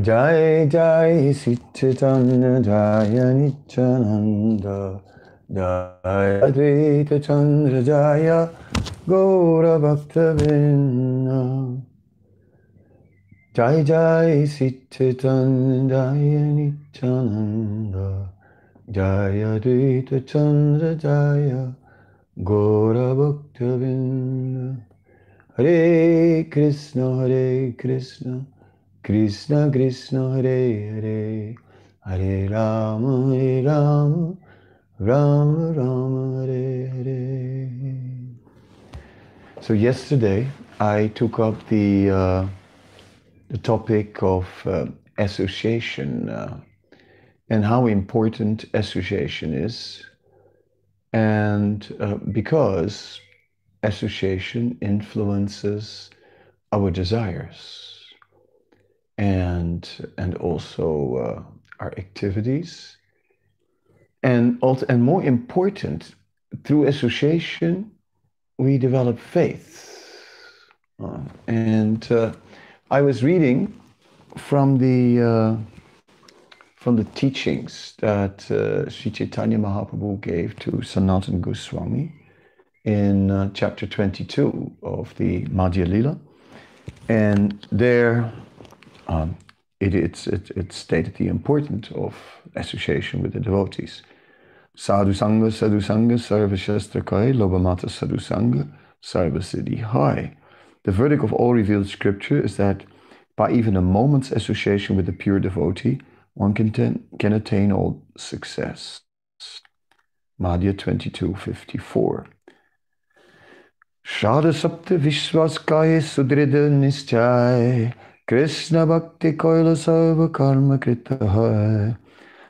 Jai Jai सिचन Jai निचनंद Jai अद्वित Chandra Jai गौरभक्त Jai Jai सिचन Jai निचनंद Jai अद्वित Chandra Jai गौरभक्त बिन्न Hare Krishna Hare Krishna. Krishna Krishna Hare Hare. Hare Rama Hare Rama. Rama Rama Hare Hare. So yesterday I took up the uh, the topic of uh, association uh, and how important association is. And uh, because association influences our desires and and also uh, our activities. And also, and more important through association we develop faith. Uh, and uh, i was reading from the uh, from the teachings that uh, Sri Chaitanya Mahaprabhu gave to Sanatana Goswami in uh, chapter 22 of the Madhya Lila. And there um, it, it's, it, it stated the importance of association with the devotees. Sadhu Sangha, Sadhu Sangha, Sarva Shastra Kai, Lobamata Sadhu Sangha, Sarva Siddhi Hai. The verdict of all revealed scripture is that by even a moment's association with a pure devotee, one can, ten, can attain all success. Madhya 22.54 Shada Sapta Vishwas Kaya Sudrida Nischai Krishna Bhakti Koila Karma Krita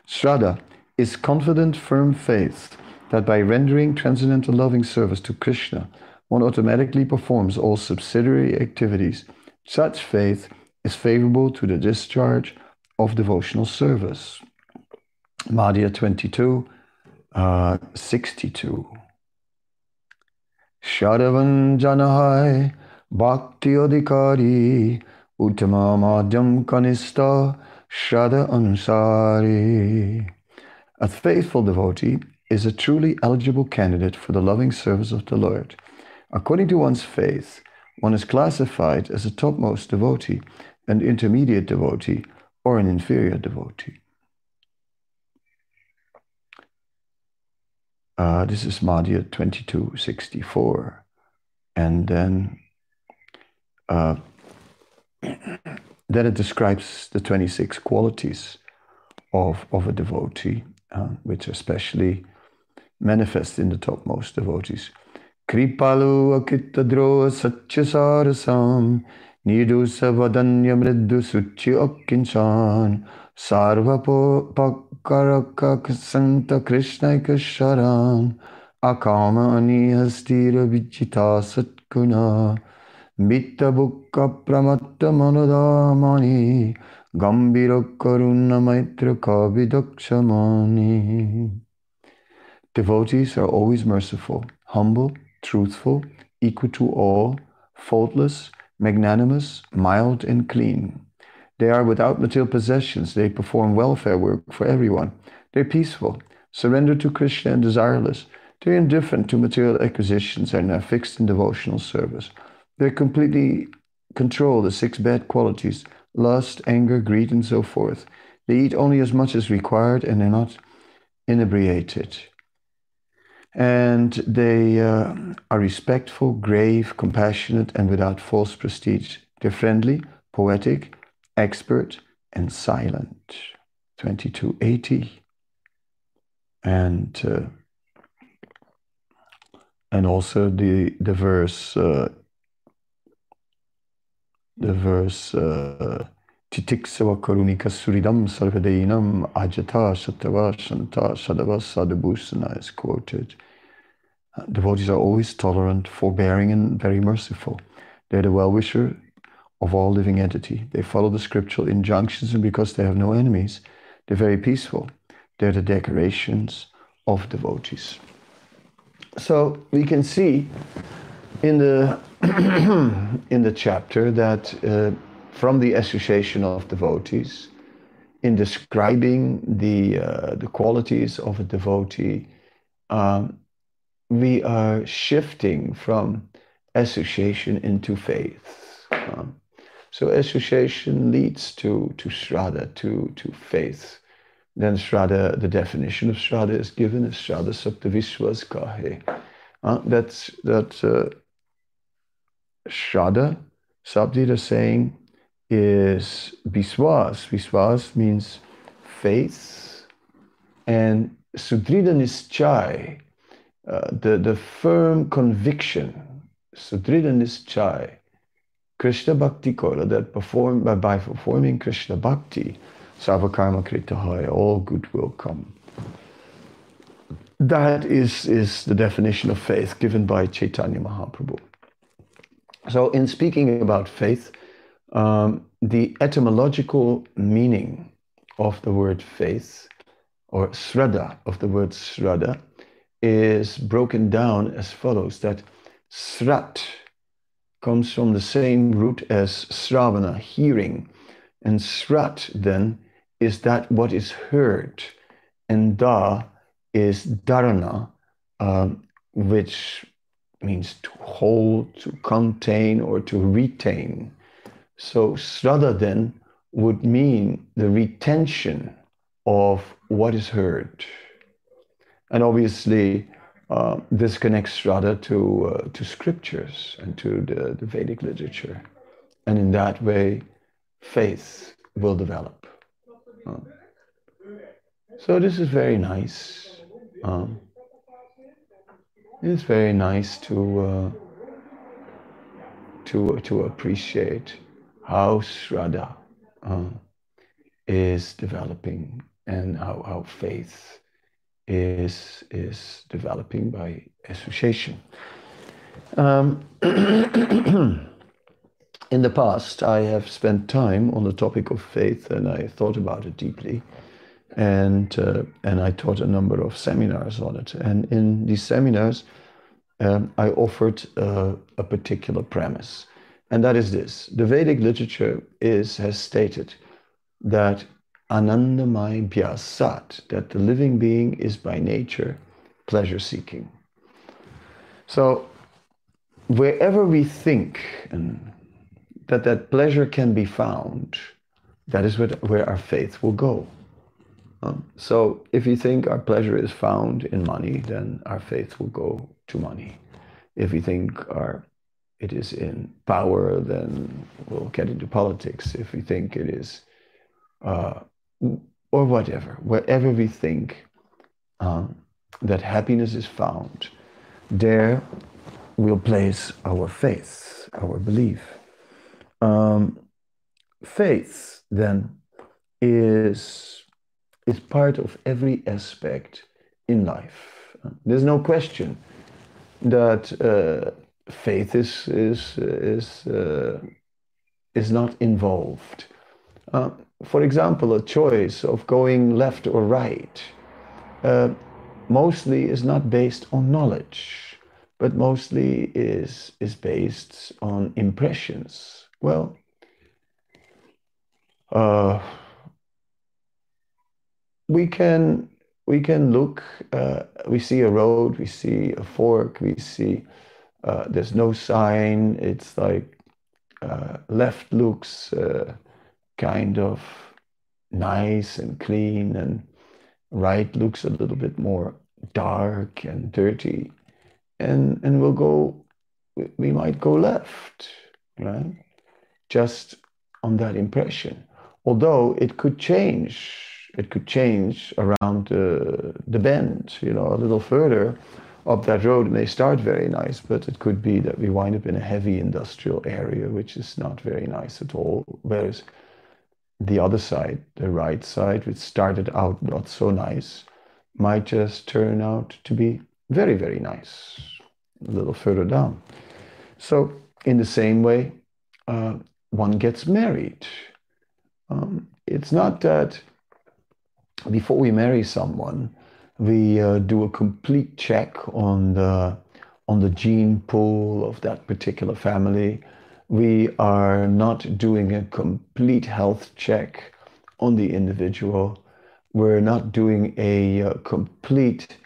Shraddha is confident, firm faith that by rendering transcendental loving service to Krishna, one automatically performs all subsidiary activities. Such faith is favorable to the discharge of devotional service. Madhya 22, uh, 62. Shadavan Janahai Bhakti Adhikari Uttama Madhyam Kanista Shada Ansari. A faithful devotee is a truly eligible candidate for the loving service of the Lord. According to one's faith, one is classified as a topmost devotee, an intermediate devotee, or an inferior devotee. Uh, this is Madhya 2264. And then, uh, then it describes the 26 qualities of, of a devotee, uh, which especially manifest in the topmost devotees. Kripalu akittadro satchasarasam nidusa vadanya mriddu suchi akkinchan sarvapo pakaraka santa sharan akama anihastira vichita bukka pramatta maitra kavidakshamani Devotees are always merciful, humble, truthful, equal to all, faultless, magnanimous, mild, and clean. They are without material possessions. They perform welfare work for everyone. They're peaceful, surrendered to Krishna and desireless. They're indifferent to material acquisitions and are fixed in devotional service. They completely control the six bad qualities lust, anger, greed, and so forth. They eat only as much as required and they're not inebriated and they uh, are respectful, grave, compassionate, and without false prestige. They're friendly, poetic, expert, and silent. 2280. And uh, and also the the verse uh, the verse uh, Titiksava Karunika Suridam Sarvadeinam Ajata Satava Shanta Sadava Sadabhusana is quoted. Uh, devotees are always tolerant, forbearing, and very merciful. They're the well wisher of all living entity. They follow the scriptural injunctions, and because they have no enemies, they're very peaceful. They're the decorations of devotees. So we can see in the in the chapter that uh, from the association of devotees, in describing the, uh, the qualities of a devotee, um, we are shifting from association into faith. Um, so association leads to, to Shraddha, to, to faith. Then Shraddha, the definition of Shraddha is given as Shraddha Sakta Vishwas Kahe. Uh, that's that uh, Shraddha, Sabdita saying, is Viswas. Viswas means faith. And Sudrida Nischai, uh, the, the firm conviction, Sudrida Nischai, Krishna Bhakti Kola, that perform, by, performing Krishna Bhakti, Savakarma Kritahaya, all good will come. That is, is the definition of faith given by Chaitanya Mahaprabhu. So, in speaking about faith, um, the etymological meaning of the word faith, or sraddha of the word sraddha, is broken down as follows that srat comes from the same root as sravana, hearing, and srat then is that what is heard, and da is dharana, um, which means to hold, to contain, or to retain. So Sraddha then would mean the retention of what is heard. And obviously, uh, this connects Shraddha to, uh, to scriptures and to the, the Vedic literature. And in that way, faith will develop. Uh, so this is very nice. Um, it's very nice to uh, to to appreciate how Shraddha uh, is developing and how, how faith is, is developing by association. Um, in the past, I have spent time on the topic of faith and I thought about it deeply. And, uh, and I taught a number of seminars on it. And in these seminars, um, I offered uh, a particular premise and that is this the Vedic literature is, has stated that Anandamay Bhyasat, that the living being is by nature pleasure seeking. So, wherever we think and that that pleasure can be found, that is where, where our faith will go. Um, so, if you think our pleasure is found in money, then our faith will go to money. If you think our it is in power, then we'll get into politics. If we think it is, uh, or whatever, wherever we think uh, that happiness is found, there we'll place our faith, our belief. Um, faith, then, is, is part of every aspect in life. There's no question that. Uh, faith is is is uh, is not involved. Uh, for example, a choice of going left or right uh, mostly is not based on knowledge, but mostly is is based on impressions. Well. Uh, we can we can look uh, we see a road we see a fork we see uh, there's no sign. It's like uh, left looks uh, kind of nice and clean, and right looks a little bit more dark and dirty. And, and we'll go, we might go left, right? Just on that impression. Although it could change, it could change around the, the bend, you know, a little further up that road may start very nice, but it could be that we wind up in a heavy industrial area, which is not very nice at all. Whereas the other side, the right side, which started out not so nice, might just turn out to be very, very nice a little further down. So, in the same way, uh, one gets married. Um, it's not that before we marry someone, we uh, do a complete check on the on the gene pool of that particular family. We are not doing a complete health check on the individual. We're not doing a uh, complete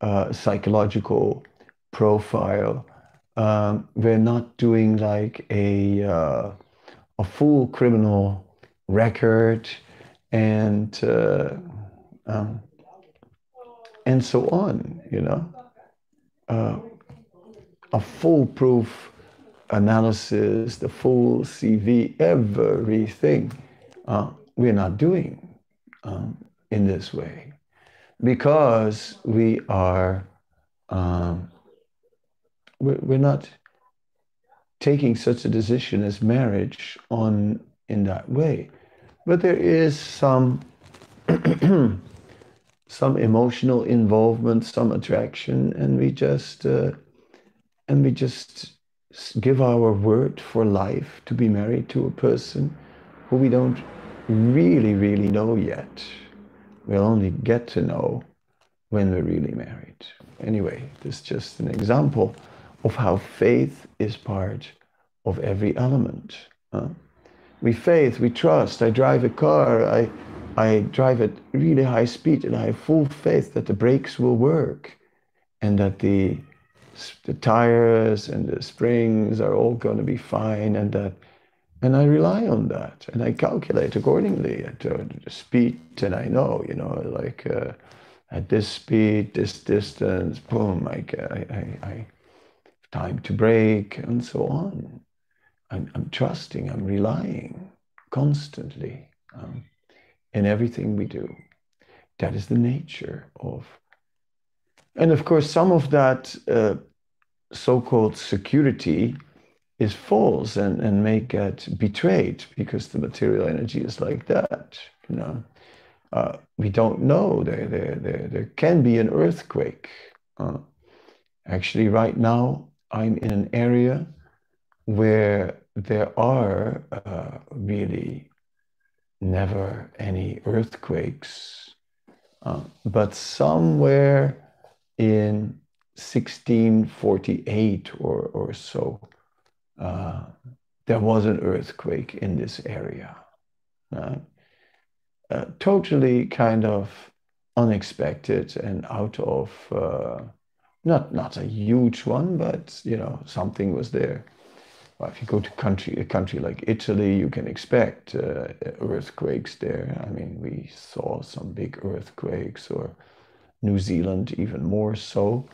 uh, psychological profile. Um, we're not doing like a uh, a full criminal record and uh, um, and so on. You know, uh, a foolproof analysis, the full CV, everything. Uh, we're not doing um, in this way because we are um, we're not taking such a decision as marriage on in that way but there is some some emotional involvement some attraction and we just uh, and we just give our word for life to be married to a person who we don't really, really know yet. We'll only get to know when we're really married. Anyway, this is just an example of how faith is part of every element. Huh? We faith, we trust. I drive a car, I, I drive at really high speed, and I have full faith that the brakes will work and that the, the tires and the springs are all going to be fine and that and I rely on that and I calculate accordingly at uh, the speed and I know, you know, like uh, at this speed, this distance, boom, I, I, I, I time to brake and so on. I'm, I'm trusting, I'm relying constantly um, in everything we do. That is the nature of. And of course, some of that uh, so called security is false and, and may get betrayed because the material energy is like that. You know, uh, we don't know. There, there, there, there can be an earthquake. Uh, actually, right now, I'm in an area where there are uh, really never any earthquakes, uh, but somewhere in 1648 or, or so, uh, there was an earthquake in this area. Uh, uh, totally kind of unexpected and out of uh, not not a huge one, but you know something was there. Well, if you go to country a country like Italy, you can expect uh, earthquakes there. I mean, we saw some big earthquakes, or New Zealand even more so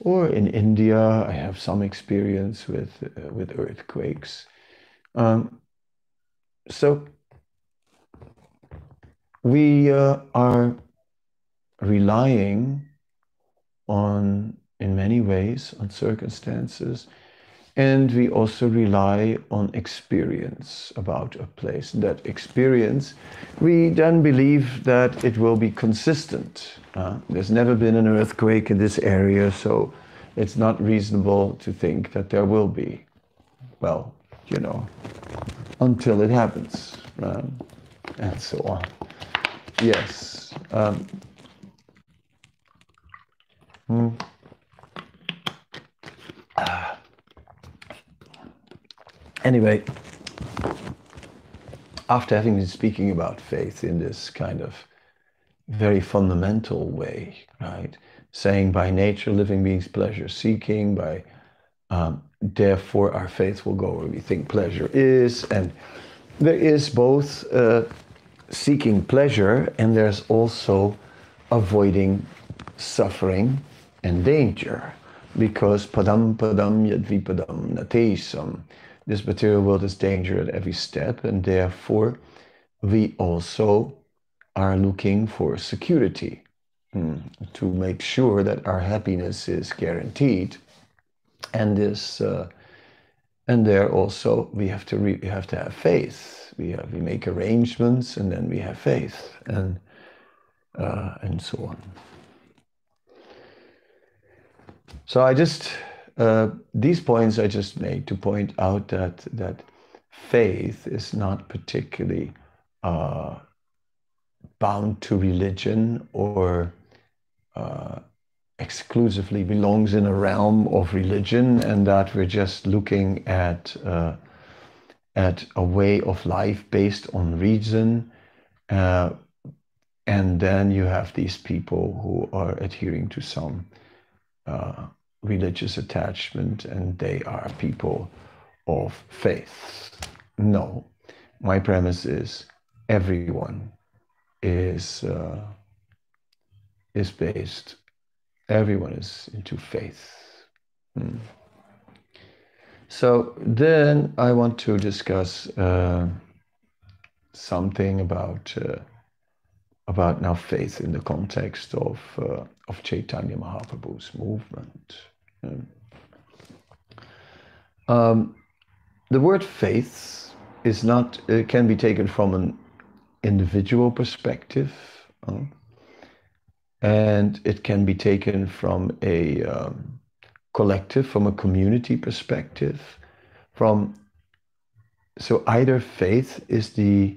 or in India, I have some experience with uh, with earthquakes. Um, so we uh, are relying on, in many ways, on circumstances, and we also rely on experience about a place. That experience, we then believe that it will be consistent uh, there's never been an earthquake in this area, so it's not reasonable to think that there will be. Well, you know, until it happens, um, and so on. Yes. Um, hmm. ah. Anyway, after having been speaking about faith in this kind of very fundamental way, right? Saying by nature, living beings pleasure seeking, by um, therefore our faith will go where we think pleasure is. And there is both uh, seeking pleasure and there's also avoiding suffering and danger. Because padam padam yadvipadam natesam. This material world is danger at every step, and therefore we also are looking for security mm, to make sure that our happiness is guaranteed. And this, uh, and there also we have to re- we have to have faith. We have, we make arrangements, and then we have faith, and uh, and so on. So I just uh, these points I just made to point out that that faith is not particularly uh, bound to religion or uh, exclusively belongs in a realm of religion and that we're just looking at uh, at a way of life based on reason uh, and then you have these people who are adhering to some religious attachment and they are people of faith no my premise is everyone is uh, is based everyone is into faith. Hmm. So then I want to discuss uh, something about uh, about now faith in the context of uh, of Chaitanya Mahaprabhu's movement. Um, the word faith is not uh, can be taken from an individual perspective. Uh, and it can be taken from a um, collective, from a community perspective, from so either faith is the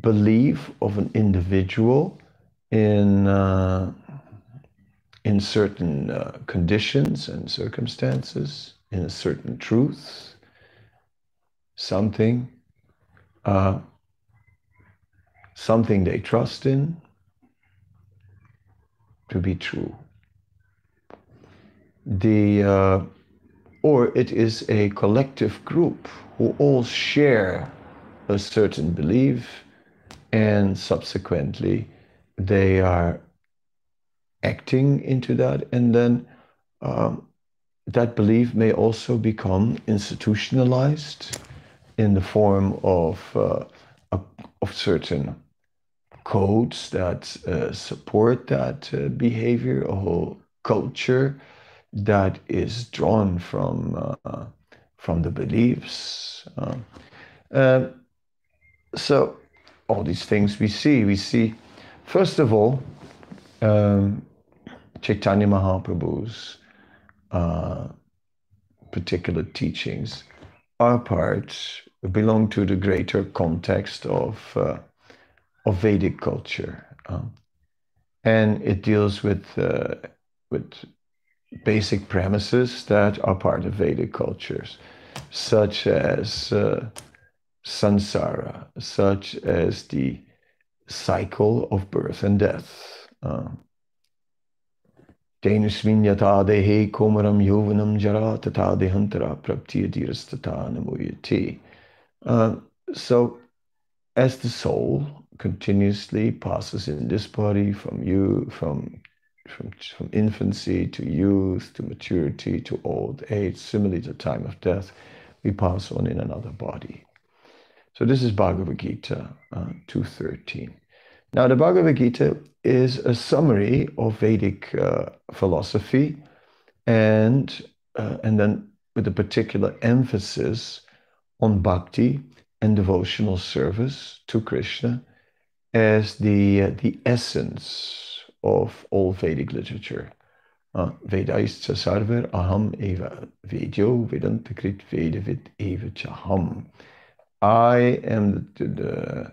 belief of an individual in uh, in certain uh, conditions and circumstances, in a certain truth, something, uh, something they trust in, to be true. The, uh, or it is a collective group who all share a certain belief and subsequently they are acting into that and then um, that belief may also become institutionalized in the form of, uh, of certain codes that uh, support that uh, behavior, a whole culture that is drawn from uh, from the beliefs. Uh, um, so all these things we see, we see first of all um, Chaitanya Mahaprabhu's uh, particular teachings are part belong to the greater context of uh, of Vedic culture. Um, and it deals with, uh, with basic premises that are part of Vedic cultures, such as samsara, such as the cycle of birth and death. Um, Tenusmin yata dehe komaram yovanam jara tata dehantara praptiyadirastata namuyati. Um, so, as the soul continuously passes in this body from you from from, from infancy to youth to maturity to old age, similarly to time of death, we pass on in another body. So this is Bhagavad Gita uh, 2.13. Now the Bhagavad Gita is a summary of Vedic uh, philosophy and, uh, and then with a particular emphasis on bhakti and devotional service to Krishna as the, uh, the essence of all Vedic literature. Uh, Vedaischa sarver aham eva vedyo vedantakrit vedavid eva chaham. I am the, the,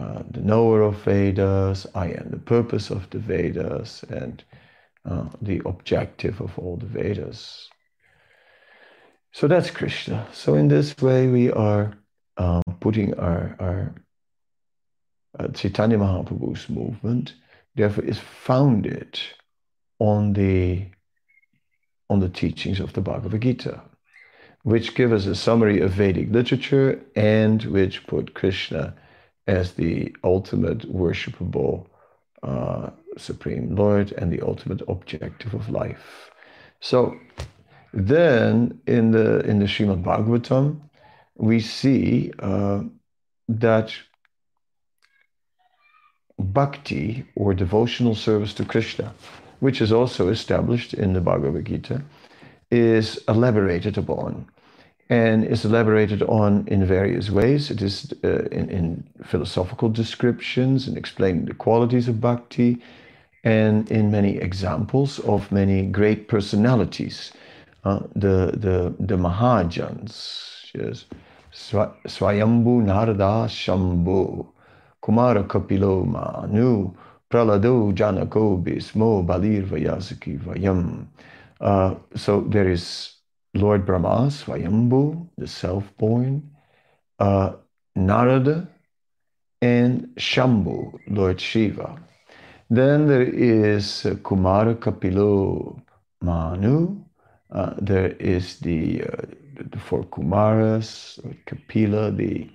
uh, the knower of Vedas, I am the purpose of the Vedas, and uh, the objective of all the Vedas. So that's Krishna. So in this way, we are um, putting our, our uh, Chaitanya Mahaprabhu's movement, therefore, is founded on the on the teachings of the Bhagavad Gita, which give us a summary of Vedic literature and which put Krishna as the ultimate worshipable uh, Supreme Lord and the ultimate objective of life. So then in the in the Srimad Bhagavatam, we see uh, that bhakti or devotional service to Krishna, which is also established in the Bhagavad Gita, is elaborated upon and is elaborated on in various ways. It is uh, in, in, philosophical descriptions and explaining the qualities of bhakti and in many examples of many great personalities. Uh, the, the, the Mahajans, yes, Swayambhu Narada Shambhu, Kumara Kapilo Manu, Pralado Janako Bhismo Balir Vayasaki Vayam. Uh, so there is Lord Brahma, Swayambhu, the self-born, uh, Narada, and Shambhu, Lord Shiva. Then there is uh, Kumara Kapilo Manu. Uh, there is the, uh, the four Kumaras, Kapila, the,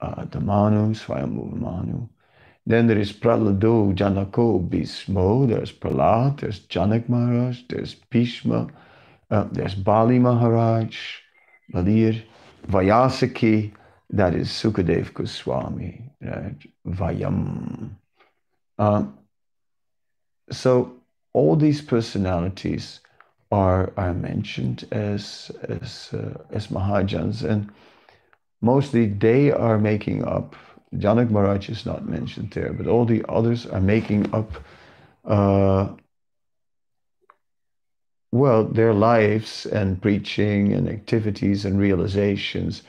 uh, the Manu, Swayambhu Manu. Then there is Pralado, Janako, Bhismo, there's Prahlad, there's Janak Maharaj, there's Bhishma, uh, there's Bali Maharaj, Balir, Vayasaki, that is Sukadev Goswami, right? Vayam. Um, so all these personalities are, are mentioned as, as, uh, as Mahajans, and mostly they are making up, Janak Maharaj is not mentioned there, but all the others are making up, uh, well, their lives and preaching and activities and realizations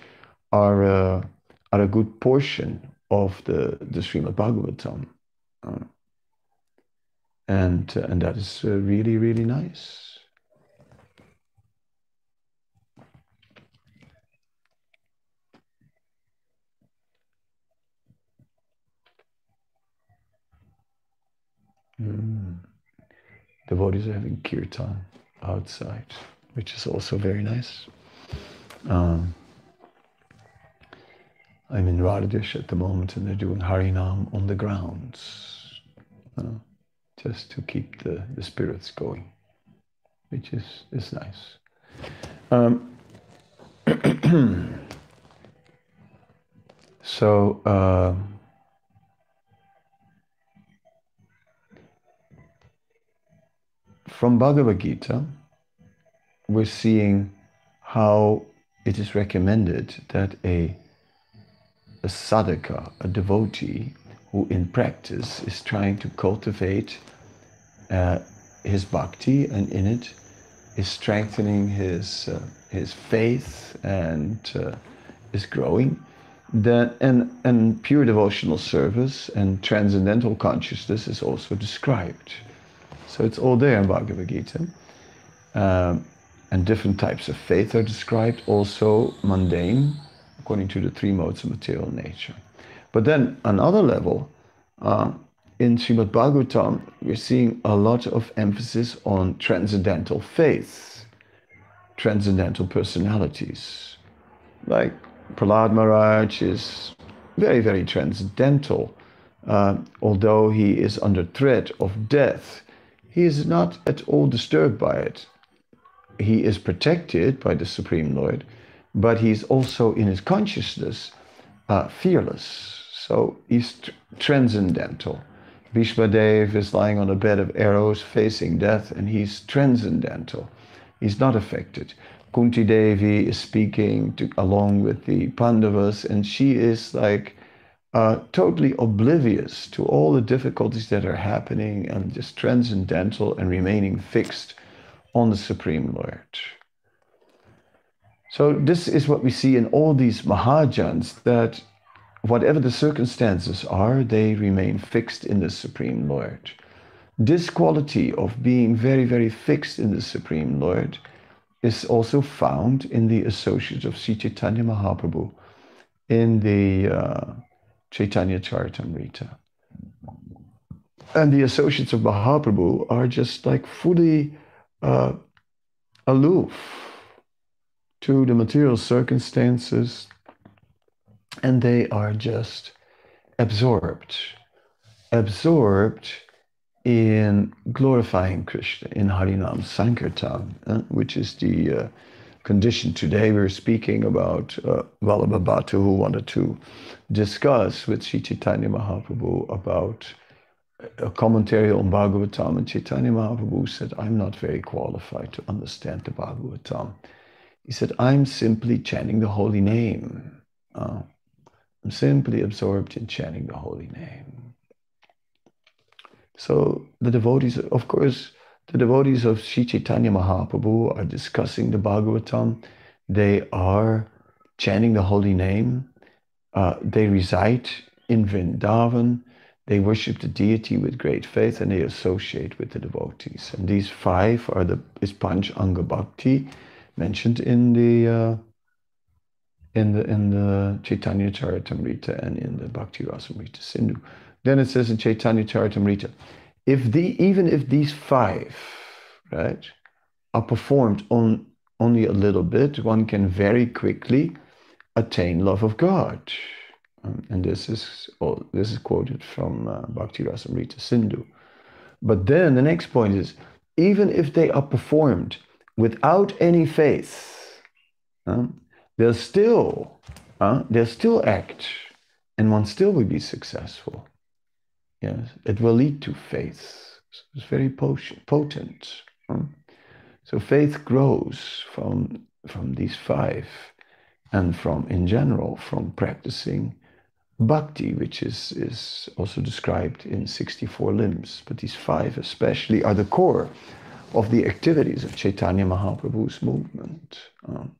are, uh, are a good portion of the, the Srimad Bhagavatam. Uh, and, uh, and that is uh, really, really nice. Mm. Devotees are having kirtan outside, which is also very nice. Um, I'm in Radhadesh at the moment and they're doing Harinam on the grounds, uh, just to keep the, the spirits going, which is, is nice. Um, so, uh, from Bhagavad Gita, we're seeing how it is recommended that a, a sadhaka, a devotee, who in practice is trying to cultivate uh, his bhakti and in it is strengthening his, uh, his faith and uh, is growing, that, and, and pure devotional service and transcendental consciousness is also described. So it's all there in Bhagavad Gita. Um, and different types of faith are described, also mundane, according to the three modes of material nature. But then, another level, uh, in Srimad Bhagavatam, we're seeing a lot of emphasis on transcendental faith, transcendental personalities. Like Prahlad Maharaj is very, very transcendental. Uh, although he is under threat of death, he is not at all disturbed by it. He is protected by the Supreme Lord, but he's also in his consciousness uh, fearless. So he's tr- transcendental. Bhishmadev is lying on a bed of arrows facing death, and he's transcendental. He's not affected. Kunti Devi is speaking to, along with the Pandavas, and she is like uh, totally oblivious to all the difficulties that are happening and just transcendental and remaining fixed on the Supreme Lord. So, this is what we see in all these Mahajans that whatever the circumstances are, they remain fixed in the Supreme Lord. This quality of being very, very fixed in the Supreme Lord is also found in the associates of Sri Chaitanya Mahaprabhu in the uh, Chaitanya Charitamrita. And the associates of Mahaprabhu are just like fully uh, aloof to the material circumstances, and they are just absorbed, absorbed in glorifying Krishna in Harinam Sankirtan, uh, which is the uh, condition today. We're speaking about uh, who wanted to discuss with Sri Chaitanya Mahaprabhu about a commentary on Bhagavatam, and Chaitanya Mahaprabhu said, I'm not very qualified to understand the Bhagavatam. He said, I'm simply chanting the holy name. Uh, I'm simply absorbed in chanting the holy name. So the devotees, of course, the devotees of Sri Chaitanya Mahaprabhu are discussing the Bhagavatam. They are chanting the holy name. Uh, they reside in Vrindavan. they worship the deity with great faith and they associate with the devotees. And these five are the is Panch Anga Bhakti mentioned in the uh, in the in the Chaitanya Charitamrita and in the Bhakti Rasamrita Sindhu. Then it says in Chaitanya Charitamrita, if the even if these five, right, are performed on only a little bit, one can very quickly attain love of God. Um, and this is oh, this is quoted from uh, Bhakti Rasamrita Sindhu. But then the next point is, even if they are performed without any faith, um, they'll still uh, they'll still act, and one still will be successful. Yes, it will lead to faith. It's very potent. Um, so faith grows from from these five, and from in general from practicing bhakti, which is is also described in 64 limbs. But these five especially are the core of the activities of Chaitanya Mahaprabhu's movement. Um,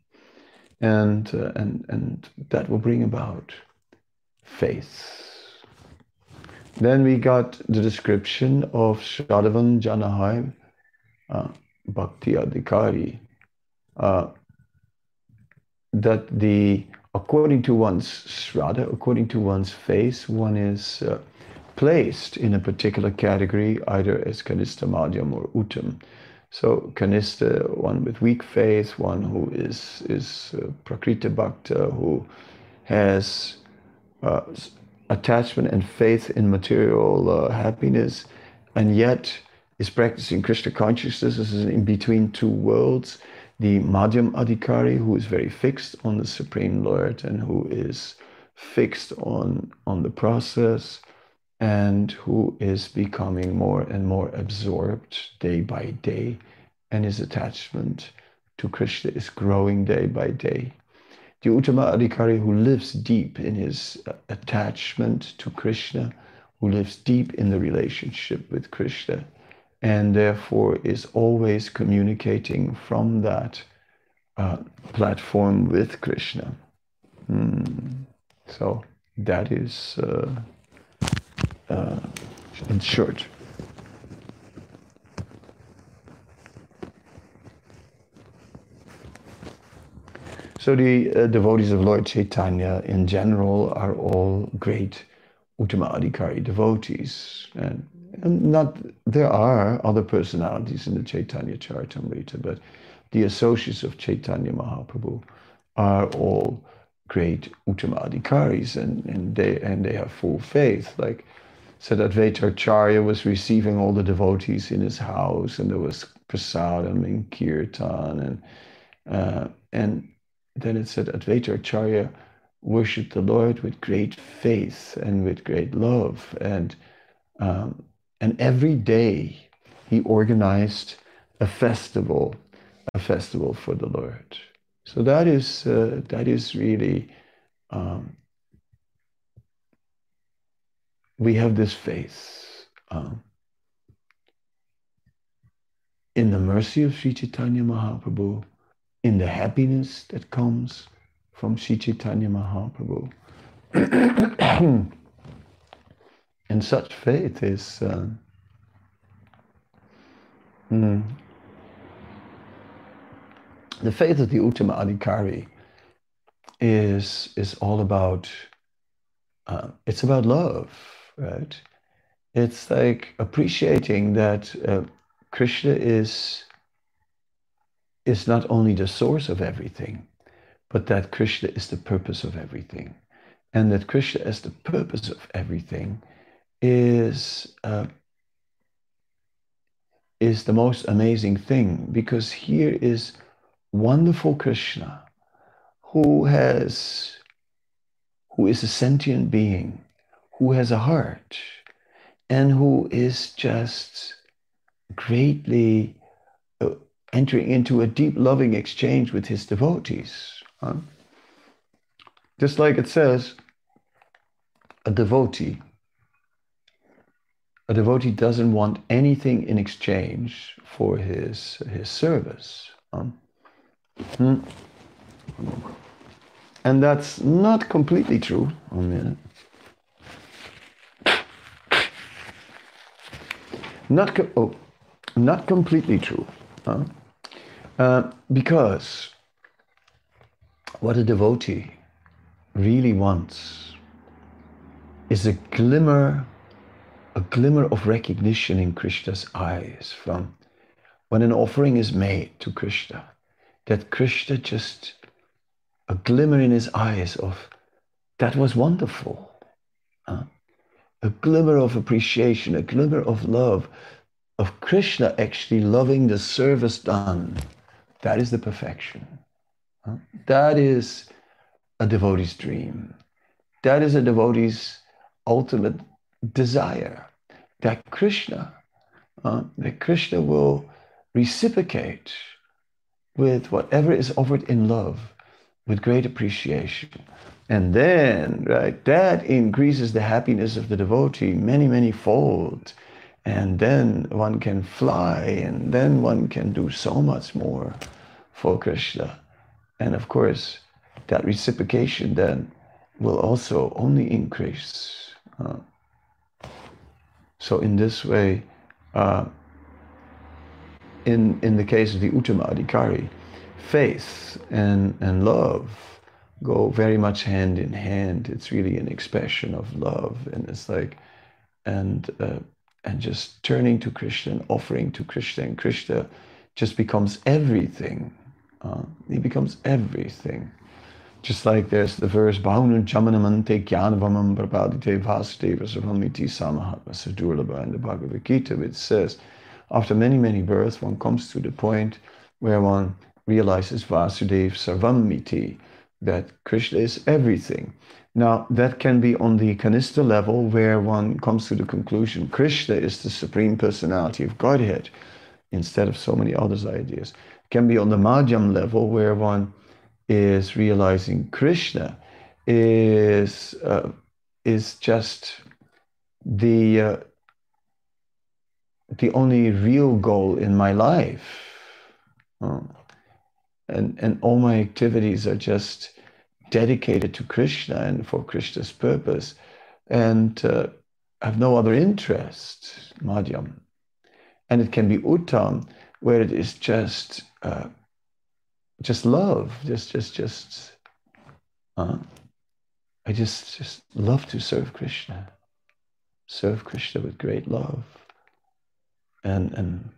and, uh, and, and that will bring about faith. Then we got the description of Shadavan Janahai, uh, Bhakti Adhikari, uh, that the according to one's shraddha, according to one's face, one is uh, placed in a particular category, either as Kanista, Madhyam, or Uttam. So Kanista, one with weak faith, one who is is uh, Prakriti Bhakta, who has uh, attachment and faith in material uh, happiness, and yet is practicing Krishna consciousness This is in between two worlds. The Madhyam Adhikari, who is very fixed on the Supreme Lord and who is fixed on, on the process and who is becoming more and more absorbed day by day, and his attachment to Krishna is growing day by day. The Uttama Adhikari who lives deep in his attachment to Krishna, who lives deep in the relationship with Krishna, and therefore is always communicating from that uh, platform with Krishna. Mm. So that is. Uh, uh, in short. So the uh, devotees of Lord Chaitanya in general are all great Uttama Adhikari devotees. And, and not there are other personalities in the Chaitanya Charitamrita, but the associates of Chaitanya Mahaprabhu are all great Uttama Adhikaris and, and they and they have full faith. Like that Advaita was receiving all the devotees in his house, and there was prasadam and kirtan, and uh, and then it said Advaita Acharya worshipped the Lord with great faith and with great love, and um, and every day he organized a festival, a festival for the Lord. So that is uh, that is really um, we have this faith um, in the mercy of Sri Chaitanya Mahaprabhu, in the happiness that comes from Sri Chaitanya Mahaprabhu. and such faith is uh, mm, the faith of the Uttama Adhikari is, is all about uh, it's about love right? It's like appreciating that uh, Krishna is is not only the source of everything, but that Krishna is the purpose of everything, and that Krishna as the purpose of everything is uh, is the most amazing thing because here is wonderful Krishna who has who is a sentient being who has a heart and who is just greatly entering into a deep loving exchange with his devotees. Huh? Just like it says, a devotee. A devotee doesn't want anything in exchange for his, his service. Huh? Hmm. And that's not completely true. Not, co- oh, not completely true. Huh? Uh, because what a devotee really wants is a glimmer, a glimmer of recognition in Krishna's eyes from when an offering is made to Krishna, that Krishna just a glimmer in his eyes of that was wonderful. Huh? A glimmer of appreciation, a glimmer of love, of Krishna actually loving the service done. That is the perfection. That is a devotee's dream. That is a devotee's ultimate desire. That Krishna, uh, that Krishna will reciprocate with whatever is offered in love with great appreciation. And then, right, that increases the happiness of the devotee many, many fold. And then one can fly, and then one can do so much more for Krishna. And of course, that reciprocation then will also only increase. Uh, so, in this way, uh, in, in the case of the Uttama Adhikari, faith and, and love go very much hand in hand. It's really an expression of love, and it's like, and uh, and just turning to Krishna and offering to Krishna, and Krishna just becomes everything. Uh, he becomes everything. Just like there's the verse Bhaunu Jamanamante Jnanavamam Prapadite Vasudeva Sarvamiti Samahatma Sadurlabha in the Bhagavad Gita, which says, after many, many births, one comes to the point where one realizes Vasudev Sarvamiti, that Krishna is everything. Now, that can be on the Kanista level where one comes to the conclusion Krishna is the Supreme Personality of Godhead instead of so many other ideas. It can be on the Madhyam level where one is realizing Krishna is, uh, is just the, uh, the only real goal in my life. Oh and, and all my activities are just dedicated to Krishna and for Krishna's purpose. And uh, have no other interest, madhyam. And it can be uttam, where it is just uh, just love, just just just. Uh, I just just love to serve Krishna, serve Krishna with great love, and and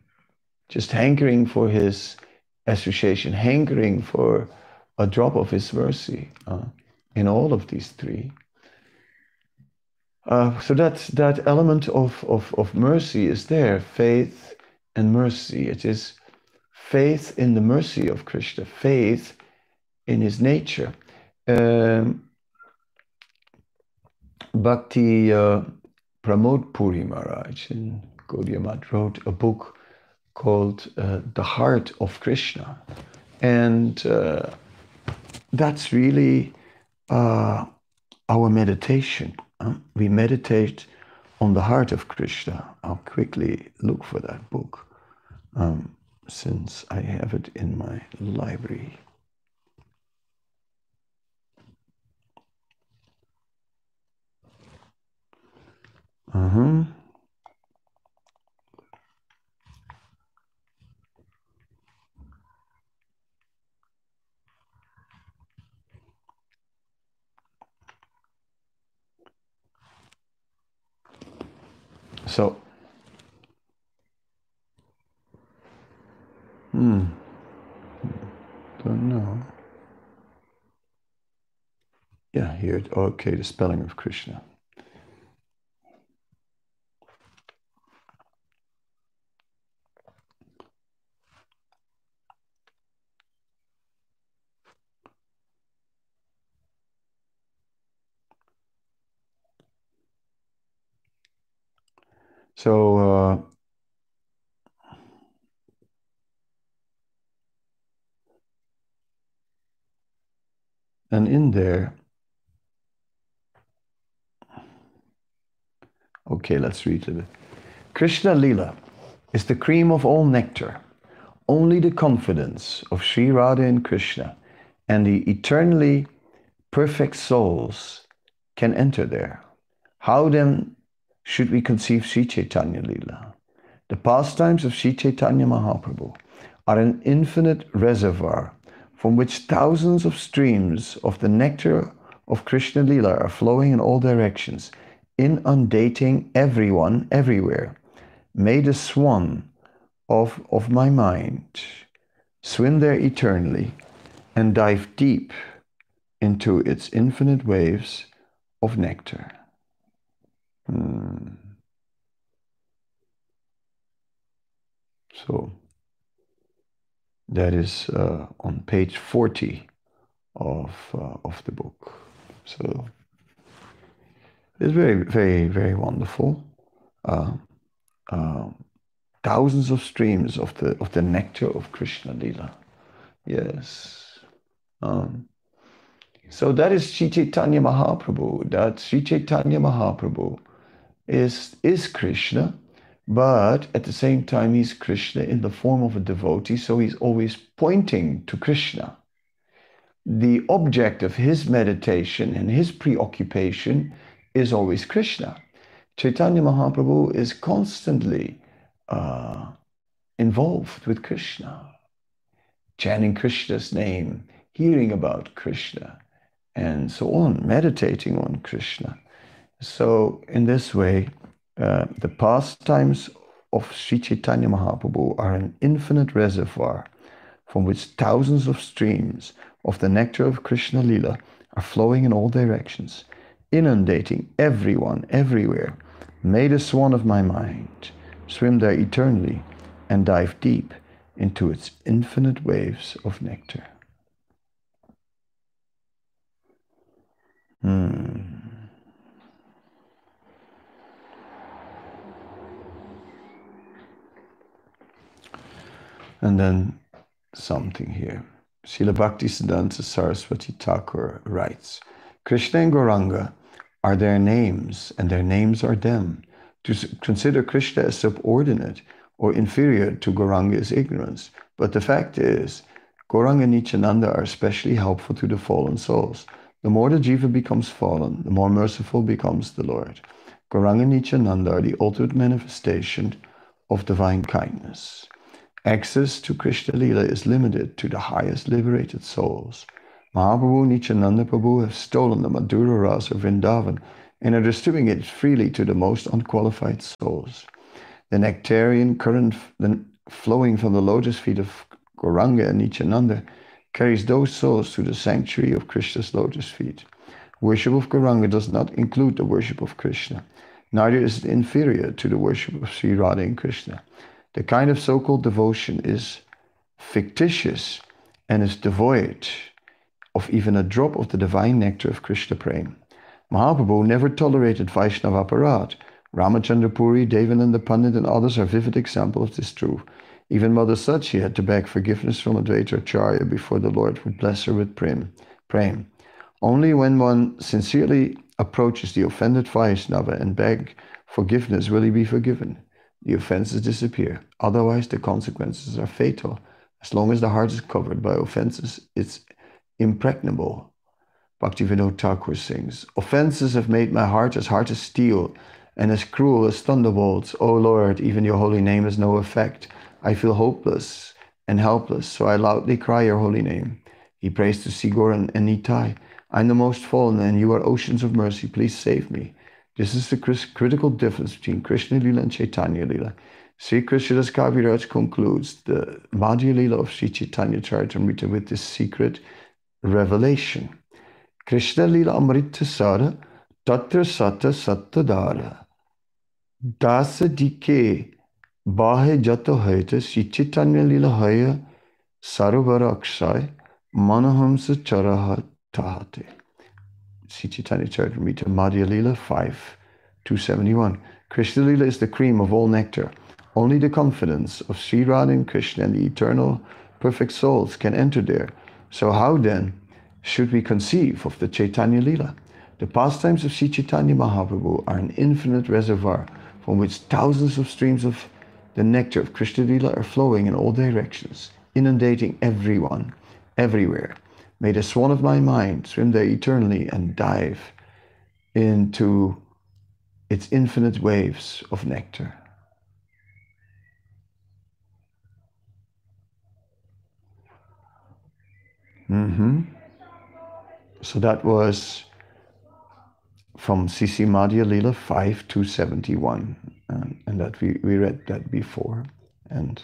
just hankering for his association, hankering for a drop of His mercy uh, in all of these three. Uh, so that that element of, of, of mercy is there, faith and mercy. It is faith in the mercy of Krishna, faith in his nature. Um, Bhakti uh, Pramod Puri Maharaj in Gaudiya Math wrote a book called uh, The Heart of Krishna. And uh, that's really uh, our meditation. we meditate on the heart of Krishna. I'll quickly look for that book um, since I have it in my library. Uh-huh. So, hmm, don't know. Okay, the spelling of Krishna. So, uh, and in there, okay, let's read it. Krishna Lila is the cream of all nectar. Only the confidence of Sri Radha and Krishna and the eternally perfect souls can enter there. How then should we conceive Sri Chaitanya Lila? The pastimes of Sri Chaitanya Mahaprabhu are an infinite reservoir from which thousands of streams of the nectar of Krishna Lila are flowing in all directions, inundating everyone everywhere. made a swan of, of my mind swim there eternally and dive deep into its infinite waves of nectar. Hmm. So that is uh, on page 40 of, uh, of the book. So it's very, very, very wonderful. Uh, uh, thousands of streams of the of the nectar of Krishna Lila. Yes. Um, so that is Sri Chaitanya Mahaprabhu. That Sri Chaitanya Mahaprabhu is is Krishna, but at the same time he's Krishna in the form of a devotee, so he's always pointing to Krishna. The object of his meditation and his preoccupation is always Krishna. Chaitanya Mahaprabhu is constantly uh, involved with Krishna, chanting Krishna's name, hearing about Krishna, and so on, meditating on Krishna. So, in this way, uh, the pastimes of Sri Chaitanya Mahaprabhu are an infinite reservoir from which thousands of streams of the nectar of Krishna Lila are flowing in all directions, inundating everyone everywhere. made a swan of my mind swim there eternally and dive deep into its infinite waves of nectar. Hmm. And then something here. Srila Bhaktisiddhanta Saraswati Thakur writes, Krishna and Gauranga are their names, and their names are them. To consider Krishna as subordinate or inferior to Gauranga is ignorance. But the fact is, Gauranga and Nityananda are especially helpful to the fallen souls. The more the jiva becomes fallen, the more merciful becomes the Lord. Gauranga and Nityananda are the ultimate manifestation of divine kindness. Access to Krishna Lila is limited to the highest liberated souls. Mahaprabhu, Nityananda Prabhu have stolen the Madhura Rasa of Vrindavan and are distributing it freely to the most unqualified souls. The nectarian current flowing from the lotus feet of Gauranga and Nityananda carries those souls to the sanctuary of Krishna's lotus feet. Worship of Gauranga does not include the worship of Krishna, neither is it inferior to the worship of Sri Radha and Krishna. The kind of so called devotion is fictitious and is devoid of even a drop of the divine nectar of Krishna Prem. Mahaprabhu never tolerated Vaishnava aparadh. Ramachandra Puri, Devananda Pandit, and others are vivid examples of this truth. Even Mother Sachi had to beg forgiveness from Advaita Acharya before the Lord would bless her with prem. prem. Only when one sincerely approaches the offended Vaishnava and beg forgiveness will he be forgiven. The offenses disappear. Otherwise, the consequences are fatal. As long as the heart is covered by offenses, it's impregnable Bhaktivinoda Thakur sings, Offenses have made my heart as hard as steel and as cruel as thunderbolts. O Lord, even your holy name has no effect. I feel hopeless and helpless, so I loudly cry your holy name. He prays to Sri Gaur and Nitai. I'm the most fallen, and you are oceans of mercy. Please save me. This is the critical difference between Krishna Lila and Chaitanya Lila. Sri Krishnadas Kaviraj concludes the Madhya Lila of Sri Chaitanya Charitamrita with this secret revelation. Krishna Lila Amrita Sara Tatra Sata Sattadara Dasa Dike Bahe Jato Haita Sichitanya Lila Haya Sarvara Akshay Manahamsa Charaha Tahate Sichitanya Charitamrita Madhya Lila 5 271 Krishna Lila is the cream of all nectar. Only the confidence of Sri Radha and Krishna and the eternal perfect souls can enter there. So how then should we conceive of the Chaitanya Lila. The pastimes of Sri Chaitanya Mahaprabhu are an infinite reservoir from which thousands of streams of the nectar of Krishna Lila are flowing in all directions, inundating everyone, everywhere. May the swan of my mind swim there eternally and dive into its infinite waves of nectar. Mm-hmm. So that was from CC Madhya Lila 5 to 71. And, and that we, we read that before. And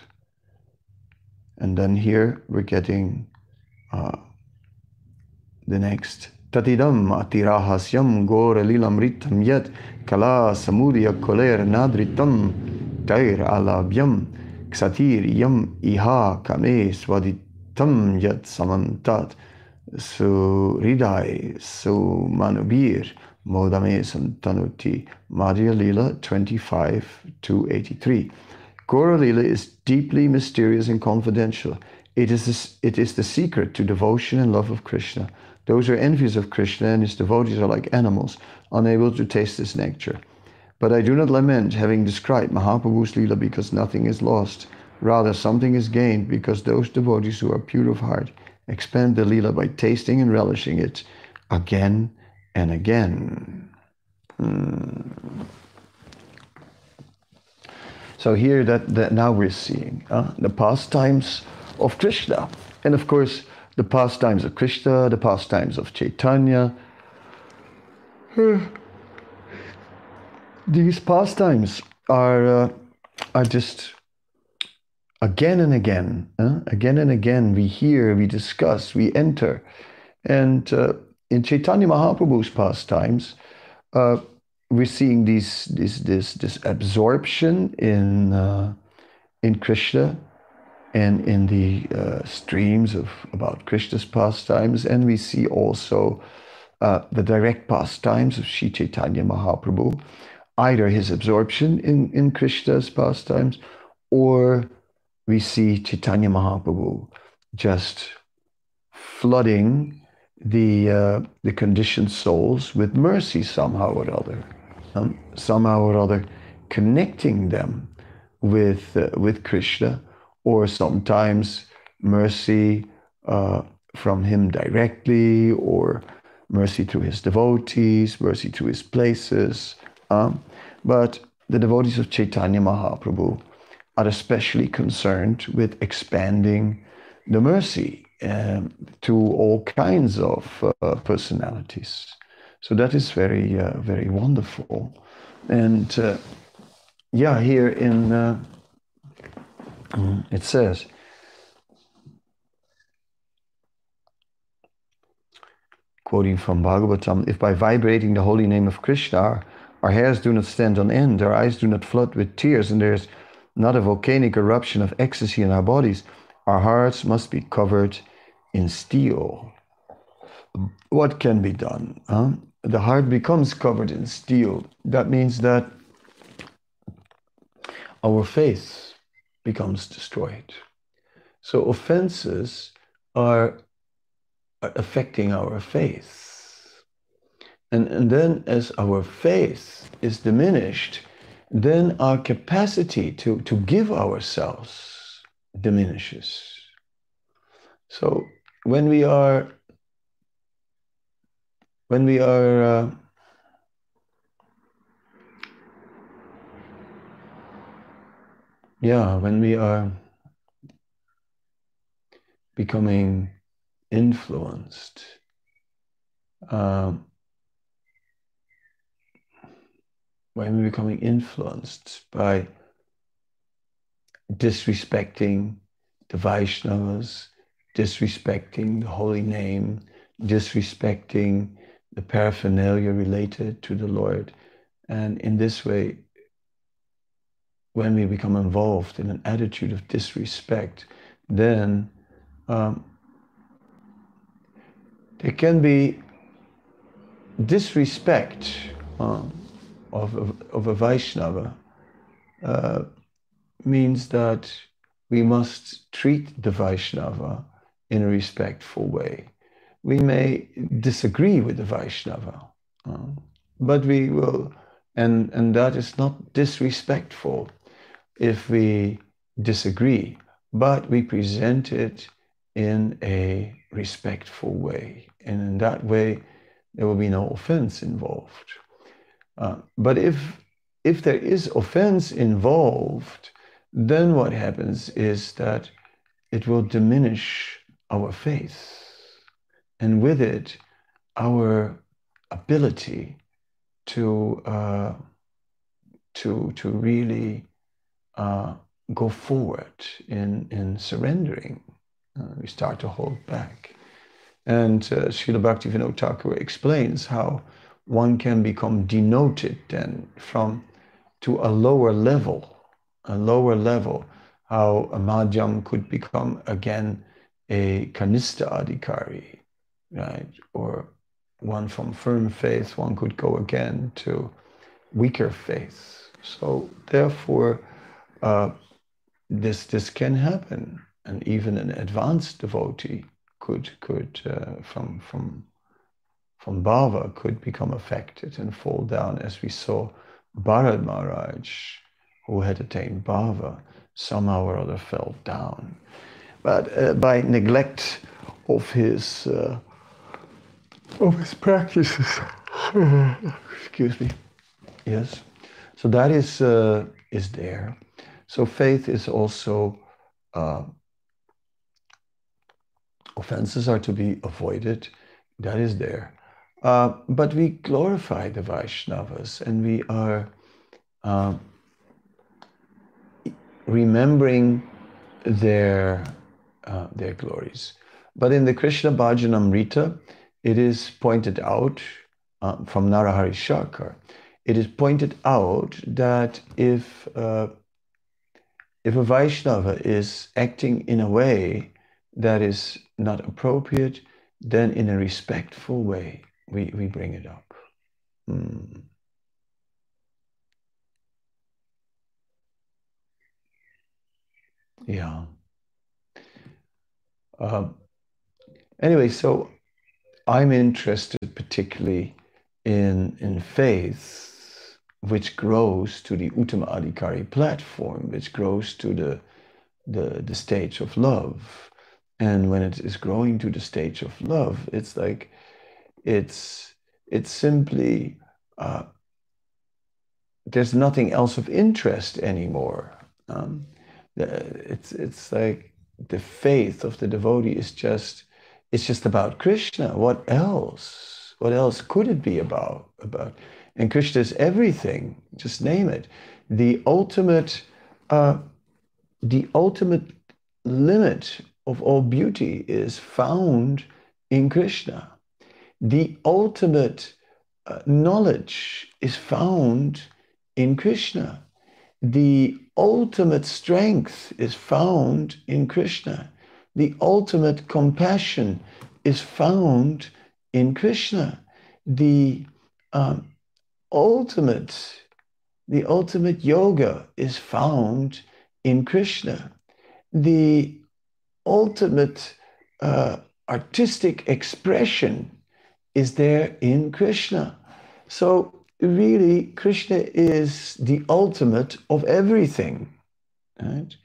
and then here we're getting uh, the next. Tatidam atirahasyam gora lilamritam yet kala samudya koler nadritam tair alabhyam ksatir yam iha kame svaditam yat samantat su ridai su manubir modame santanuti Madhya Lila 25 to 83. Gaura Lila is deeply mysterious and confidential. It is, the, it is the secret to devotion and love of Krishna. Those who are envious of Krishna and his devotees are like animals, unable to taste this nectar. But I do not lament having described Mahaprabhu's Lila because nothing is lost. Rather, something is gained because those devotees who are pure of heart expand the Lila by tasting and relishing it again and again. Hmm. So here that, that now we're seeing uh, the pastimes of Krishna. And of course, the pastimes of Krishna, the pastimes of Chaitanya. These pastimes are, uh, are just again and again, uh, again and again, we hear, we discuss, we enter. And uh, in Chaitanya Mahaprabhu's pastimes, uh, we're seeing these, this, this, this absorption in, uh, in Krishna and in the uh, streams of about Krishna's pastimes, and we see also uh, the direct pastimes of Sri Chaitanya Mahaprabhu, either his absorption in, in Krishna's pastimes, or we see Chaitanya Mahaprabhu just flooding the uh, the conditioned souls with mercy somehow or other um, somehow or other connecting them with, uh, with Krishna, or sometimes mercy uh, from him directly, or mercy to his devotees, mercy to his places. Um, but the devotees of Chaitanya Mahaprabhu are especially concerned with expanding the mercy um, to all kinds of uh, personalities. So that is very, uh, very wonderful. And uh, yeah, here in uh, it says, quoting from Bhagavatam, if by vibrating the holy name of Krishna, our, our hairs do not stand on end, our eyes do not flood with tears, and there's not a volcanic eruption of ecstasy in our bodies, our hearts must be covered in steel. What can be done? Huh? the heart becomes covered in steel, that means that our faith becomes destroyed. So offenses are, affecting our faith. And, and then as our faith is diminished, then our capacity to, to give ourselves diminishes. So when we are when we are uh, yeah when we are becoming influenced um, when we're becoming influenced by disrespecting the Vaishnavas, disrespecting the holy name, disrespecting the paraphernalia related to the Lord. And in this way, when we become involved in an attitude of disrespect, then um, there can be disrespect uh, of, of, of, a Vaishnava uh, means that we must treat the Vaishnava in a respectful way we may disagree with the Vaishnava, uh, but we will, and, and that is not disrespectful if we disagree, but we present it in a respectful way. And in that way, there will be no offense involved. Uh, but if, if there is offense involved, then what happens is that it will diminish our faith and with it, our ability to uh, to to really uh, go forward in in surrendering. Uh, we start to hold back, and uh, Srila Bhaktivinoda Thakur explains how one can become denoted then from to a lower level, a lower level, how a madhyam could become again a kanista adhikari, right? Or one from firm faith, one could go again to weaker faith. So therefore, uh, this this can happen, and even an advanced devotee could could uh, from from from bhava could become affected and fall down, as we saw Bharat Maharaj, who had attained bhava, somehow or other fell down, but uh, by neglect of his uh, of his practices. Excuse me. Yes. So that is uh, is there. So faith is also uh, offenses are to be avoided. That is there. Uh, but we glorify the Vaishnavas and we are uh, remembering their uh, their glories. But in the Krishna Bhajanamrita, it is pointed out uh, from Narahari Sarkar, it is pointed out that if uh, if a Vaishnava is acting in a way that is not appropriate, then in a respectful way we, we bring it up. Mm. Yeah. Um, anyway, so I'm interested particularly in, in faith, which grows to the Uttama Adhikari platform, which grows to the, the, the stage of love. And when it is growing to the stage of love, it's like it's it's simply uh, there's nothing else of interest anymore. Um, it's it's like the faith of the devotee is just it's just about Krishna. What else? What else could it be about? About and Krishna is everything. Just name it. The ultimate, uh, the ultimate limit of all beauty is found in Krishna. The ultimate uh, knowledge is found in Krishna. The ultimate strength is found in Krishna the ultimate compassion is found in Krishna. The um, ultimate, the ultimate yoga is found in Krishna. The ultimate uh, artistic expression is there in Krishna. So really, Krishna is the ultimate of everything, right?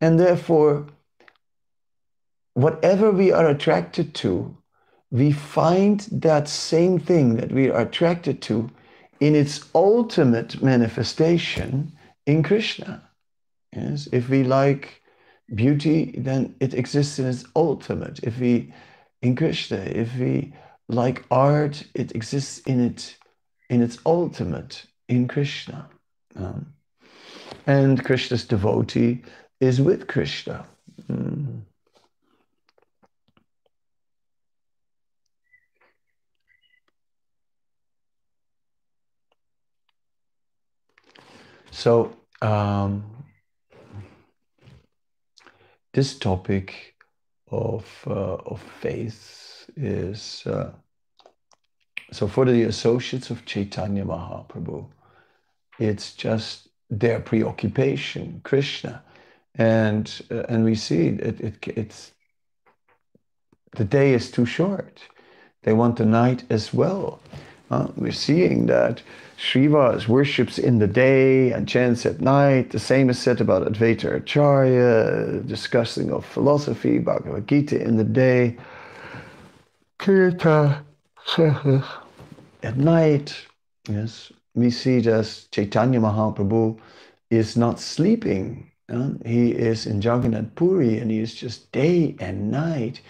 And therefore, whatever we are attracted to, we find that same thing that we are attracted to in its ultimate manifestation in Krishna. Yes, if we like beauty, then it exists in its ultimate. If we in Krishna, if we like art, it exists in it in its ultimate in Krishna. Um, and Krishna's devotee is with Krishna. Mm. So, um, this topic of, uh, of faith is uh, so for the associates of Chaitanya Mahaprabhu, it's just their preoccupation, Krishna. And, uh, and we see it, it, it's the day is too short. They want the night as well. Uh, we're seeing that Srivas worships in the day and chants at night. The same is said about Advaita Acharya, discussing of philosophy, Bhagavad Gita in the day. At night. Yes, we see that Chaitanya Mahaprabhu is not sleeping. Uh, he is in Jagannath Puri and he is just day and night,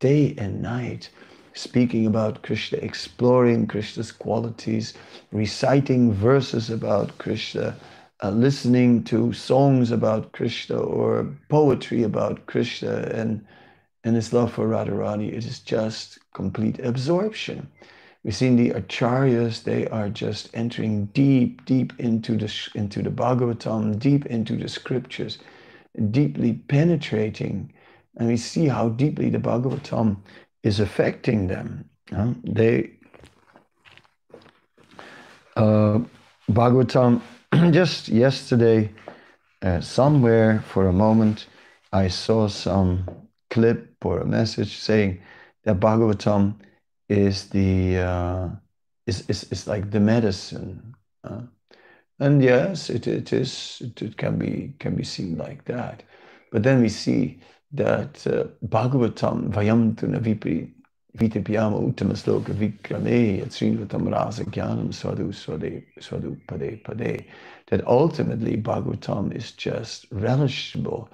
day and night speaking about Krishna, exploring Krishna's qualities, reciting verses about Krishna, uh, listening to songs about Krishna or poetry about Krishna and, and his love for Radharani. It is just complete absorption. We've seen the acharyas, they are just entering deep, deep into the, into the Bhagavatam, deep into the scriptures, deeply penetrating. And we see how deeply the Bhagavatam is affecting them. They, uh, Bhagavatam, just yesterday, uh, somewhere for a moment, I saw some clip or a message saying that Bhagavatam is the uh, is, is is like the medicine. Uh, and yes, it, it is it, it, can be can be seen like that. But then we see that uh, Bhagavatam Vayam tu navipi vitipyama uttamasloka vikrame yatsrinutam rasa jnanam svadu svade svadu pade pade. That ultimately Bhagavatam is just relishable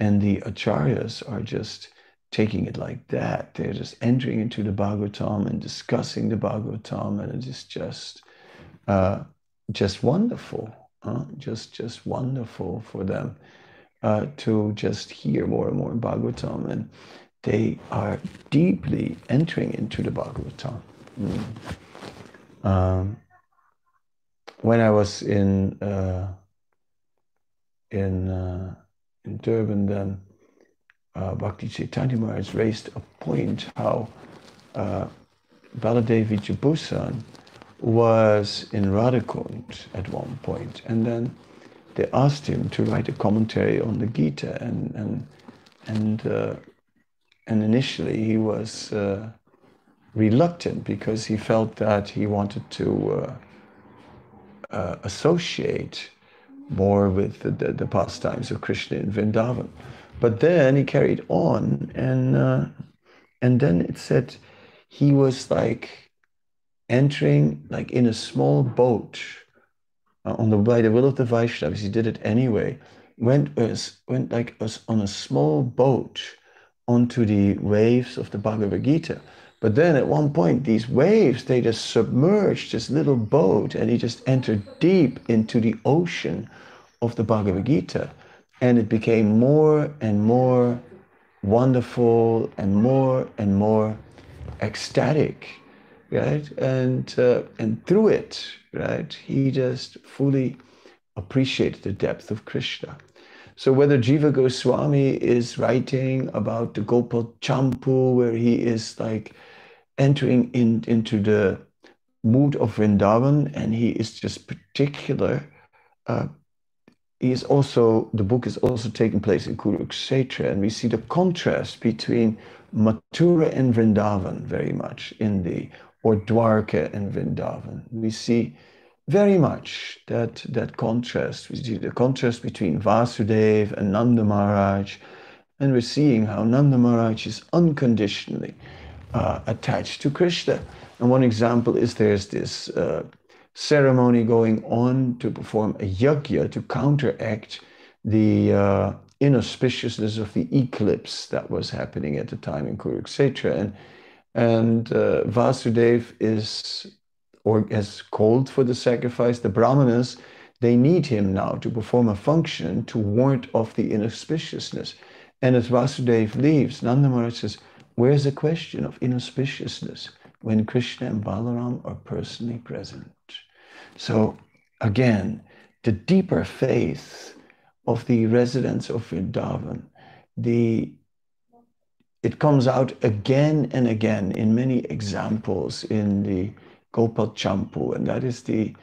and the acharyas are just taking it like that. They're just entering into the Bhagavatam and discussing the Bhagavatam, and it is just, uh, just wonderful. Huh? Just, just wonderful for them uh, to just hear more and more Bhagavatam, and they are deeply entering into the Bhagavatam. Mm. Um, when I was in uh, in uh, in Durban, then uh, Bhakti Chaitanya Maharaj raised a point how uh, Baladeva was in Radhakund at one point, and then they asked him to write a commentary on the Gita, and and and uh, and initially he was uh, reluctant because he felt that he wanted to uh, uh, associate more with the, the, the pastimes of Krishna in Vrindavan. But then he carried on, and uh, and then it said he was like entering like in a small boat uh, on the by the will of the Vaishnavas. He did it anyway. Went went like was on a small boat onto the waves of the Bhagavad Gita. But then at one point, these waves, they just submerged this little boat and he just entered deep into the ocean of the Bhagavad Gita and it became more and more wonderful and more and more ecstatic right? And uh, and through it right he just fully appreciated the depth of krishna. So whether jiva goswami is writing about the gopal champu where he is like entering in, into the mood of vrindavan and he is just particular uh, is also the book is also taking place in Kurukshetra, and we see the contrast between Mathura and Vrindavan very much in the or Dwarka and Vrindavan. We see very much that that contrast. We see the contrast between Vasudev and Nanda Maharaj, and we're seeing how Nanda Maharaj is unconditionally uh, attached to Krishna. And one example is there's this uh, ceremony going on to perform a yajna to counteract the uh, inauspiciousness of the eclipse that was happening at the time in Kurukshetra. And, and uh, Vasudev is or has called for the sacrifice. The Brahmanas, they need him now to perform a function to ward off the inauspiciousness. And as Vasudev leaves, Nanda Maharaj says, Where's the question of inauspiciousness when Krishna and Balaram are personally present? So again, the deeper faith of the residents of Vrindavan, the it comes out again and again in many examples in the Gopal Champu, and that is the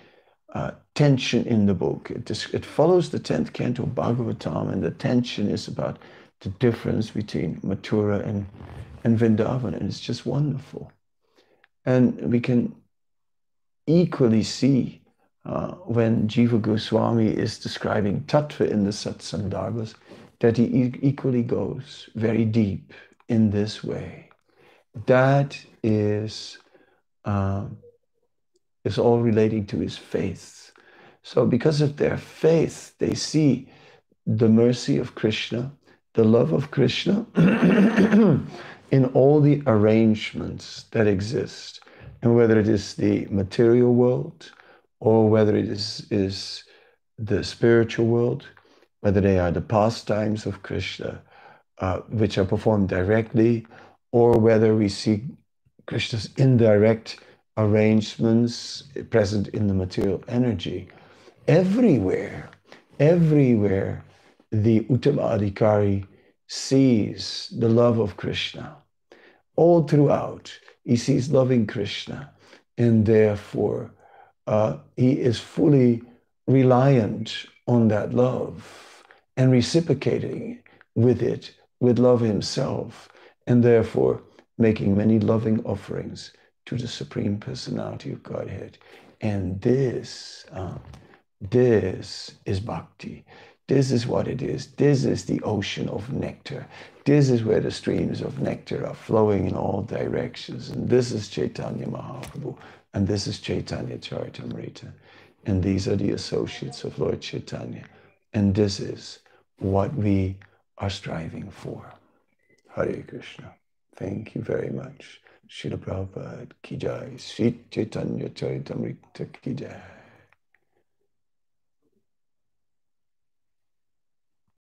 uh, tension in the book. It, it follows the 10th canto of Bhagavatam, and the tension is about the difference between Mathura and, and Vrindavan, and it's just wonderful. And we can equally see uh, when Jiva Goswami is describing tattva in the Satsandarbhas, that he e- equally goes very deep in this way. That is, um, is all relating to his faith. So, because of their faith, they see the mercy of Krishna, the love of Krishna, in all the arrangements that exist, and whether it is the material world or whether it is, is the spiritual world, whether they are the pastimes of Krishna, uh, which are performed directly, or whether we see Krishna's indirect arrangements present in the material energy. Everywhere, everywhere, the Uttama Adhikari sees the love of Krishna. All throughout, he sees loving Krishna, and therefore uh, he is fully reliant on that love and reciprocating with it with love himself, and therefore making many loving offerings to the Supreme Personality of Godhead. And this, uh, this is bhakti. This is what it is. This is the ocean of nectar. This is where the streams of nectar are flowing in all directions. And this is Chaitanya Mahaprabhu. And this is Chaitanya Charitamrita. And these are the associates of Lord Chaitanya. And this is what we are striving for. Hare Krishna. Thank you very much. Srila Prabhupada ki jai. Sri Chaitanya Charitamrita ki jai.